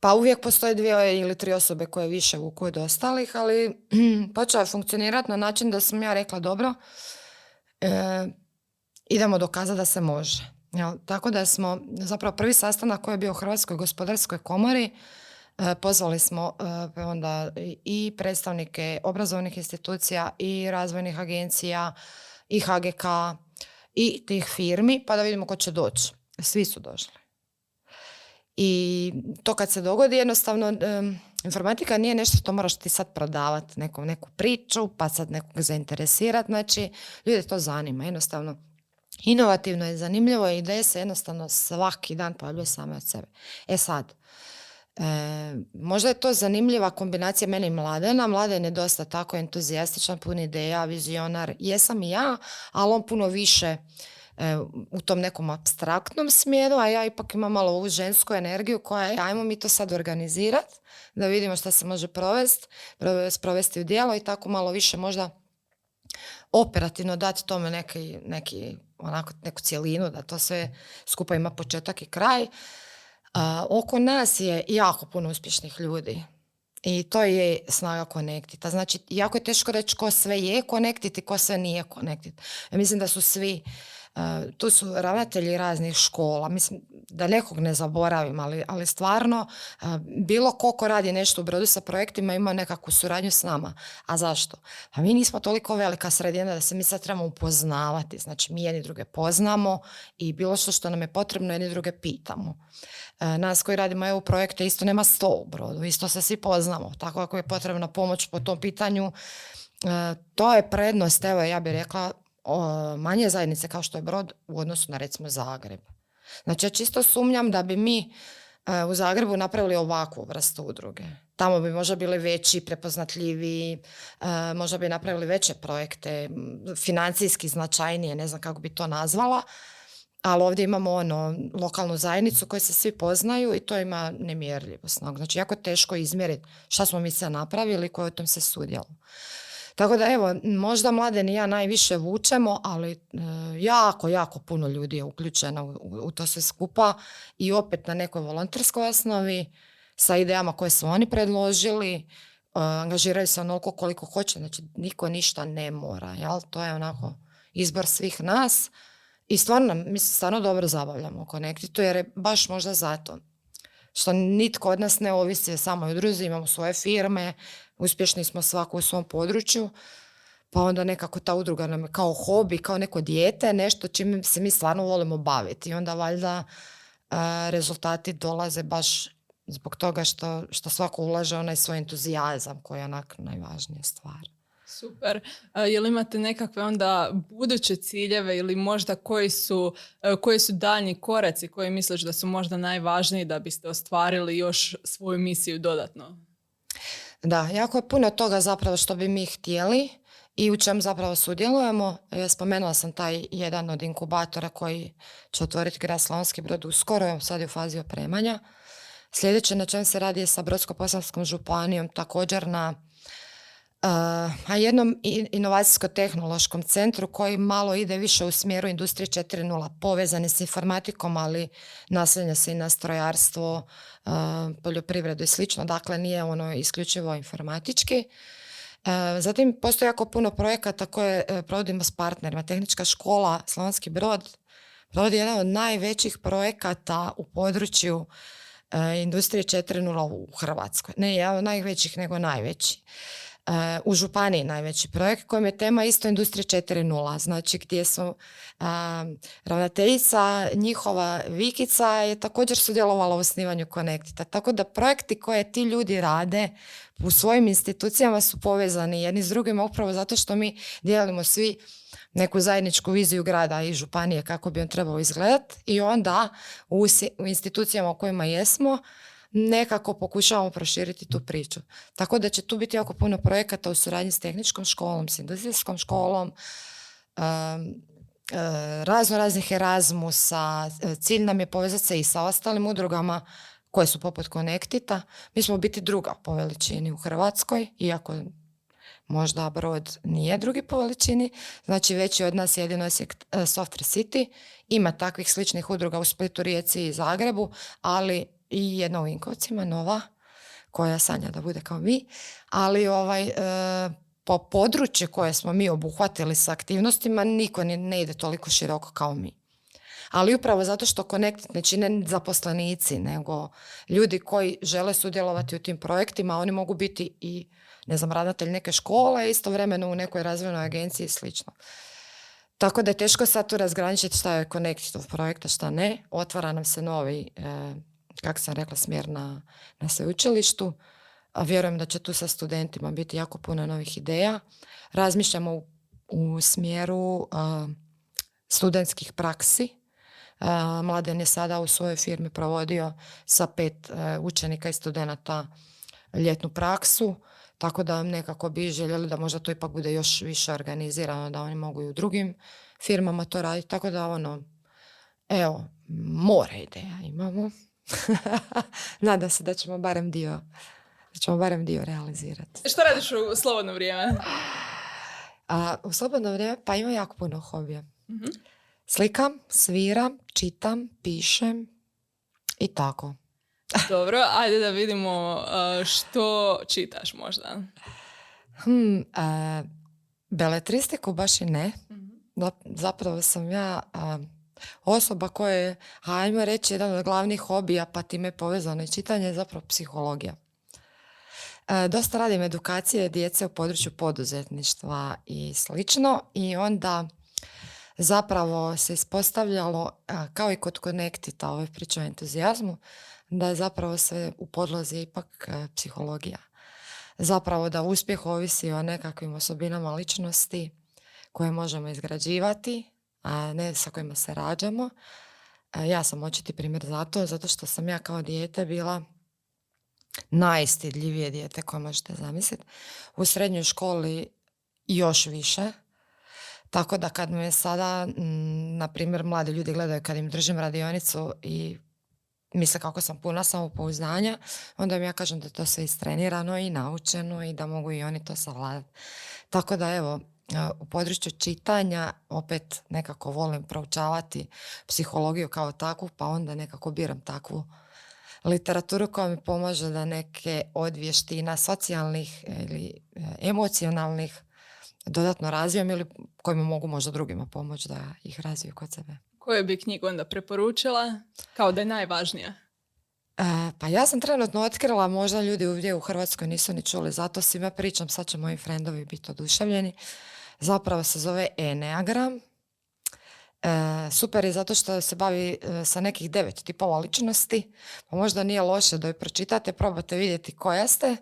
Pa uvijek postoje dvije ili tri osobe koje više vuku od ostalih, ali počeo je funkcionirati na način da sam ja rekla dobro, e, idemo dokazati da se može. Tako da smo, zapravo prvi sastanak koji je bio u Hrvatskoj gospodarskoj komori, e, pozvali smo e, onda i predstavnike obrazovnih institucija i razvojnih agencija i HGK i tih firmi pa da vidimo ko će doći. Svi su došli. I to kad se dogodi jednostavno informatika nije nešto što moraš ti sad prodavati neku, neku priču pa sad nekog zainteresirati. Znači, ljude to zanima. Jednostavno inovativno je, zanimljivo i ideje se jednostavno svaki dan pojavljuje same od sebe. E sad, e, možda je to zanimljiva kombinacija mene i Mladena. Mladen je dosta tako entuzijastičan, pun ideja, vizionar. Jesam i ja, ali on puno više e, u tom nekom abstraktnom smjeru, a ja ipak imam malo ovu žensku energiju koja je, ajmo mi to sad organizirati, da vidimo šta se može provesti, provesti u dijelo i tako malo više možda operativno dati tome neki, neki onako neku cijelinu, da to sve skupa ima početak i kraj. oko nas je jako puno uspješnih ljudi. I to je snaga konektita. Znači, jako je teško reći ko sve je konektit i ko sve nije konektit. Ja mislim da su svi tu su ravnatelji raznih škola. Mislim da nekog ne zaboravim, ali, ali stvarno bilo ko ko radi nešto u brodu sa projektima ima nekakvu suradnju s nama. A zašto? Pa mi nismo toliko velika sredina da se mi sad trebamo upoznavati. Znači mi jedni druge poznamo i bilo što što nam je potrebno jedni druge pitamo. Nas koji radimo EU projekte isto nema sto u brodu, isto se svi poznamo. Tako ako je potrebna pomoć po tom pitanju, to je prednost, evo ja bih rekla, manje zajednice kao što je Brod u odnosu na recimo Zagreb. Znači ja čisto sumnjam da bi mi e, u Zagrebu napravili ovakvu vrstu udruge. Tamo bi možda bili veći, prepoznatljiviji, e, možda bi napravili veće projekte, financijski značajnije, ne znam kako bi to nazvala, ali ovdje imamo ono, lokalnu zajednicu koju se svi poznaju i to ima nemjerljivo snog. Znači, jako teško izmjeriti šta smo mi sve napravili i koje u tom se sudjelo. Tako da evo, možda mladen i ja najviše vučemo, ali e, jako, jako puno ljudi je uključeno u, u to sve skupa i opet na nekoj volonterskoj osnovi sa idejama koje su oni predložili, e, angažiraju se onoliko koliko hoće, znači niko ništa ne mora, jel? To je onako izbor svih nas i stvarno, mi se stvarno dobro zabavljamo u Connectitu jer je baš možda zato što nitko od nas ne ovisi samo o udruzi, imamo svoje firme, uspješni smo svako u svom području, pa onda nekako ta udruga nam je kao hobi, kao neko dijete, nešto čime se mi stvarno volimo baviti. I onda valjda rezultati dolaze baš zbog toga što, što svako ulaže onaj svoj entuzijazam koji je onak najvažnija stvar. Super. A, jel imate nekakve onda buduće ciljeve ili možda koji su, e, koji su daljnji koraci koji misliš da su možda najvažniji da biste ostvarili još svoju misiju dodatno? Da, jako je puno toga zapravo što bi mi htjeli i u čem zapravo sudjelujemo. E, Spomenula sam taj jedan od inkubatora koji će otvoriti grad Slavonski brod uskoro, sad je u fazi opremanja. Sljedeće na čem se radi je sa Brodsko-posavskom županijom također na a jednom inovacijsko-tehnološkom centru koji malo ide više u smjeru industrije 4.0, povezan je s informatikom, ali naslanja se i na strojarstvo, poljoprivredu i slično, dakle nije ono isključivo informatički. Zatim postoji jako puno projekata koje e, provodimo s partnerima. Tehnička škola Slavonski Brod provodi jedan od najvećih projekata u području e, industrije 4.0 u Hrvatskoj. Ne jedan od najvećih, nego najveći. U Županiji najveći projekt kojem je tema isto industrija 4.0, znači gdje su a, ravnateljica njihova Vikica je također sudjelovala u osnivanju Connectita. Tako da projekti koje ti ljudi rade u svojim institucijama su povezani jedni s drugima upravo zato što mi dijelimo svi neku zajedničku viziju grada i županije kako bi on trebao izgledat i onda u institucijama u kojima jesmo nekako pokušavamo proširiti tu priču. Tako da će tu biti jako puno projekata u suradnji s tehničkom školom, s industrijskom školom, um, e, razno raznih Erasmusa, e, cilj nam je povezati se i sa ostalim udrugama koje su poput Connectita. Mi smo biti druga po veličini u Hrvatskoj, iako možda Brod nije drugi po veličini, znači veći od nas je jedino Osijek e, Software City, ima takvih sličnih udruga u Splitu, Rijeci i Zagrebu, ali i jedna u Vinkovcima, nova, koja sanja da bude kao mi, ali ovaj, e, po području koje smo mi obuhvatili sa aktivnostima, niko ni- ne ide toliko široko kao mi. Ali upravo zato što Connect ne čine zaposlenici, nego ljudi koji žele sudjelovati u tim projektima, oni mogu biti i ne znam, ravnatelj neke škole, istovremeno u nekoj razvojnoj agenciji i slično. Tako da je teško sad tu razgraničiti šta je Connectitov projekt, a šta ne. Otvara nam se novi, e, kako sam rekla, smjer na, na sveučilištu. A vjerujem da će tu sa studentima biti jako puno novih ideja. Razmišljamo u, u smjeru a, studentskih praksi. A, Mladen je sada u svojoj firmi provodio sa pet e, učenika i studenata ljetnu praksu, tako da nekako bi željeli da možda to ipak bude još više organizirano, da oni mogu i u drugim firmama to raditi, tako da ono, evo, more ideja imamo. Nadam se da ćemo barem dio, da ćemo barem dio realizirati. Što radiš u slobodno vrijeme? A u slobodno vrijeme pa ima jako puno hobija. Mhm. Slikam, sviram, čitam, pišem i tako. Dobro, ajde da vidimo što čitaš možda. Hmm, e, beletristiku baš i ne. Mhm. Zap- Zapravo sam ja a, osoba koja je, hajmo reći, jedan od glavnih hobija, pa time povezano i čitanje, je zapravo psihologija. E, dosta radim edukacije djece u području poduzetništva i slično i onda zapravo se ispostavljalo, a, kao i kod Connectita, ove priče o entuzijazmu, da je zapravo sve u podlozi ipak e, psihologija. Zapravo da uspjeh ovisi o nekakvim osobinama ličnosti koje možemo izgrađivati, a ne sa kojima se rađamo. E, Ja sam očiti primjer za to, zato što sam ja kao dijete bila najstidljivije dijete koje možete zamisliti. U srednjoj školi još više. Tako da kad me sada, mm, na primjer, mladi ljudi gledaju kad im držim radionicu i misle kako sam puna samopouzdanja, onda im ja kažem da to sve istrenirano i naučeno i da mogu i oni to savladati. Tako da evo, u području čitanja opet nekako volim proučavati psihologiju kao takvu, pa onda nekako biram takvu literaturu koja mi pomaže da neke od vještina socijalnih ili e, emocionalnih dodatno razvijem ili kojima mogu možda drugima pomoći da ih razviju kod sebe. Koju bi knjigu onda preporučila kao da je najvažnija? E, pa ja sam trenutno otkrila, možda ljudi ovdje u Hrvatskoj nisu ni čuli, zato svima pričam, sad će moji frendovi biti oduševljeni. Zapravo se zove Enneagram E, super je zato što se bavi e, sa nekih devet tipova ličnosti, pa možda nije loše da ju pročitate, probate vidjeti koja ste. E,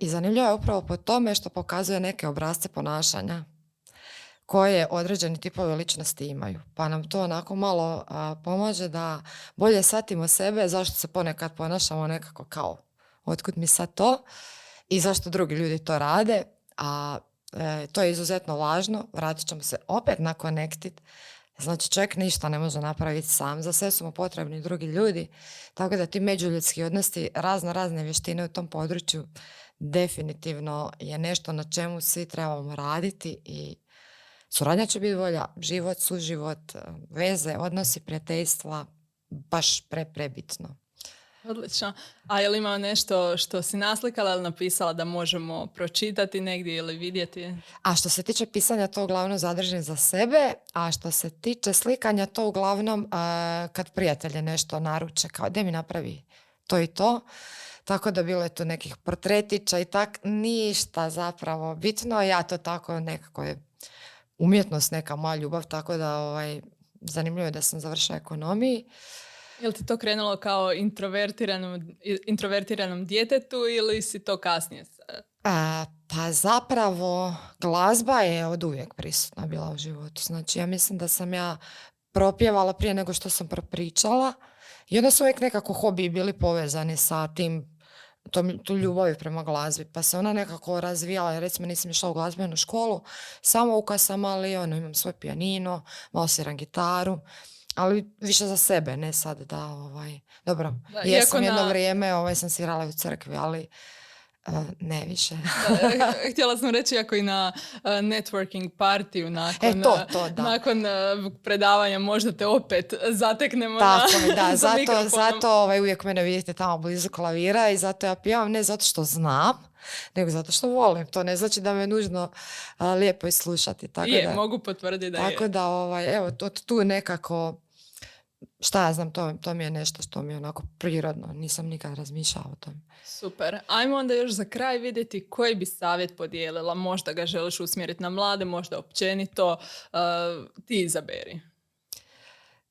I zanimljivo je upravo po tome što pokazuje neke obrazce ponašanja koje određeni tipovi ličnosti imaju. Pa nam to onako malo pomaže da bolje satimo sebe zašto se ponekad ponašamo nekako kao otkud mi sad to i zašto drugi ljudi to rade. A e, to je izuzetno važno. Vratit ćemo se opet na connected. Znači čovjek ništa ne može napraviti sam. Za sve su mu potrebni drugi ljudi. Tako da ti međuljudski odnosi, razno razne vještine u tom području definitivno je nešto na čemu svi trebamo raditi i Suradnja će biti bolja, život, suživot, e, veze, odnosi, prijateljstva, baš pre, prebitno. Odlično. A je li ima nešto što si naslikala ili napisala da možemo pročitati negdje ili vidjeti? A što se tiče pisanja, to uglavnom zadržim za sebe, a što se tiče slikanja, to uglavnom uh, kad prijatelje nešto naruče, kao da mi napravi to i to. Tako da bilo je tu nekih portretića i tak, ništa zapravo bitno. Ja to tako nekako je umjetnost neka moja ljubav, tako da ovaj, zanimljivo je da sam završila ekonomiji. Je li ti to krenulo kao introvertiranom, introvertiranom djetetu ili si to kasnije? A, pa zapravo glazba je od uvijek prisutna bila u životu. Znači ja mislim da sam ja propjevala prije nego što sam propričala i onda su uvijek nekako hobi bili povezani sa tim to, tu ljubavi prema glazbi. Pa se ona nekako razvijala. Recimo nisam išla u glazbenu školu, samo uka sam, ali ono, imam svoj pijanino, malo sviram gitaru ali više za sebe, ne sad da, ovaj, dobro, da, jesam jedno vrijeme, ovaj, sam svirala u crkvi, ali ne više. htjela sam reći ako i na networking partiju nakon, e, to, to, da. nakon predavanja možda te opet zateknemo Tako na, da, zato, zato ovaj, uvijek mene vidite tamo blizu klavira i zato ja pijavam ne zato što znam, nego zato što volim. To ne znači da me nužno lijepo i slušati. Tako je, da, mogu potvrditi da tako da, ovaj, evo, to, tu nekako šta ja znam, to, to mi je nešto što mi je onako prirodno. Nisam nikad razmišljala o tome. Super. Ajmo onda još za kraj vidjeti koji bi savjet podijelila. Možda ga želiš usmjeriti na mlade, možda općenito. Uh, ti izaberi.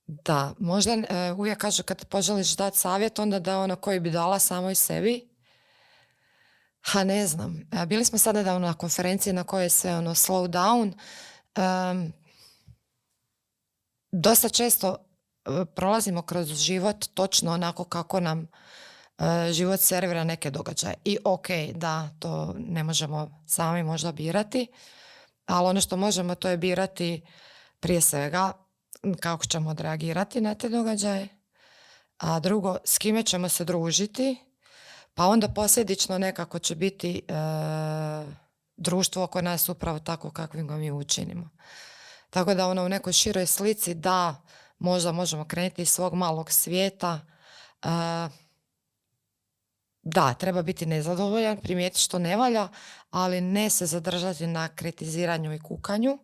Da, možda uh, uvijek kažu kad poželiš dati savjet, onda da ono koji bi dala samo i sebi. Ha, ne znam. Uh, bili smo sada da na konferenciji na kojoj se ono slow down. Um, dosta često prolazimo kroz život točno onako kako nam e, život servira neke događaje. I ok, da, to ne možemo sami možda birati, ali ono što možemo to je birati prije svega kako ćemo odreagirati na te događaje, a drugo, s kime ćemo se družiti, pa onda posljedično nekako će biti e, društvo oko nas upravo tako kakvim ga mi učinimo. Tako da ono u nekoj široj slici da možda možemo krenuti iz svog malog svijeta. da, treba biti nezadovoljan, primijetiti što ne valja, ali ne se zadržati na kritiziranju i kukanju.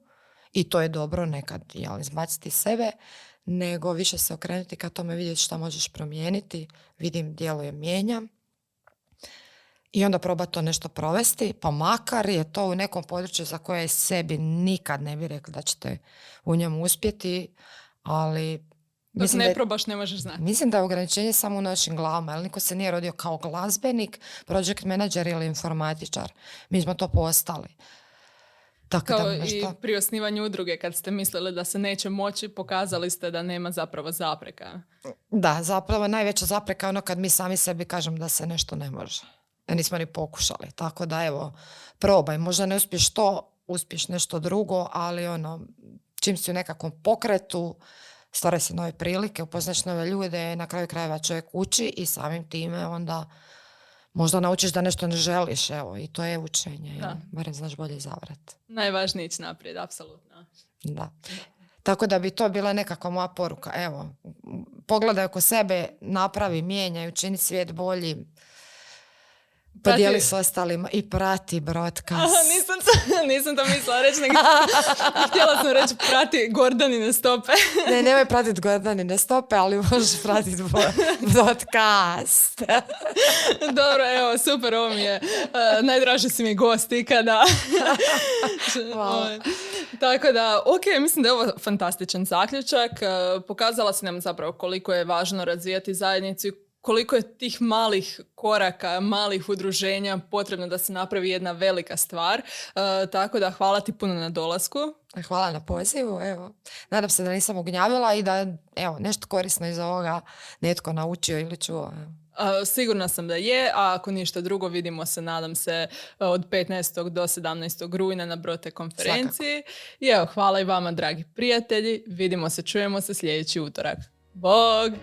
I to je dobro nekad, jel, izbaciti sebe, nego više se okrenuti ka tome vidjeti šta možeš promijeniti, vidim, djelujem, mijenjam. I onda probati to nešto provesti, pa makar je to u nekom području za koje sebi nikad ne bi rekli da ćete u njemu uspjeti, ali Dok ne probaš ne možeš znati. Mislim da je ograničenje samo u našim glavama, jer niko se nije rodio kao glazbenik, project manager ili informatičar. Mi smo to postali. Tako kao da i pri osnivanju udruge, kad ste mislili da se neće moći, pokazali ste da nema zapravo zapreka. Da, zapravo najveća zapreka je ono kad mi sami sebi kažemo da se nešto ne može. Da nismo ni pokušali. Tako da evo, probaj. Možda ne uspiješ to, uspiješ nešto drugo, ali ono, čim si u nekakvom pokretu, stvara se nove prilike, upoznaš nove ljude, na kraju krajeva čovjek uči i samim time onda možda naučiš da nešto ne želiš, evo, i to je učenje, da. barem znaš bolje zavrat. Najvažnije ići naprijed, apsolutno. Da. Tako da bi to bila nekakva moja poruka. Evo, pogledaj oko sebe, napravi, mijenjaj, učini svijet bolji. Podijeli s ostalima i prati broadcast. nisam, to, nisam to mislila reći, nego htjela sam reći prati Gordanine stope. ne, nemoj pratiti Gordanine stope, ali možeš pratiti broadcast. Dobro, evo, super, ovo mi je. Uh, najdraži si mi gost ikada. Ovaj, tako da, ok, mislim da je ovo fantastičan zaključak. Uh, pokazala si nam zapravo koliko je važno razvijati zajednicu koliko je tih malih koraka, malih udruženja potrebno da se napravi jedna velika stvar. E, tako da hvala ti puno na dolasku. Hvala na pozivu. Evo, nadam se da nisam ugnjavila i da evo, nešto korisno iz ovoga netko naučio ili čuo. Uh, sigurna sam da je, a ako ništa drugo vidimo se, nadam se, e, od 15. do 17. rujna na Brote konferenciji. I evo, hvala i vama, dragi prijatelji. Vidimo se, čujemo se sljedeći utorak. Bog!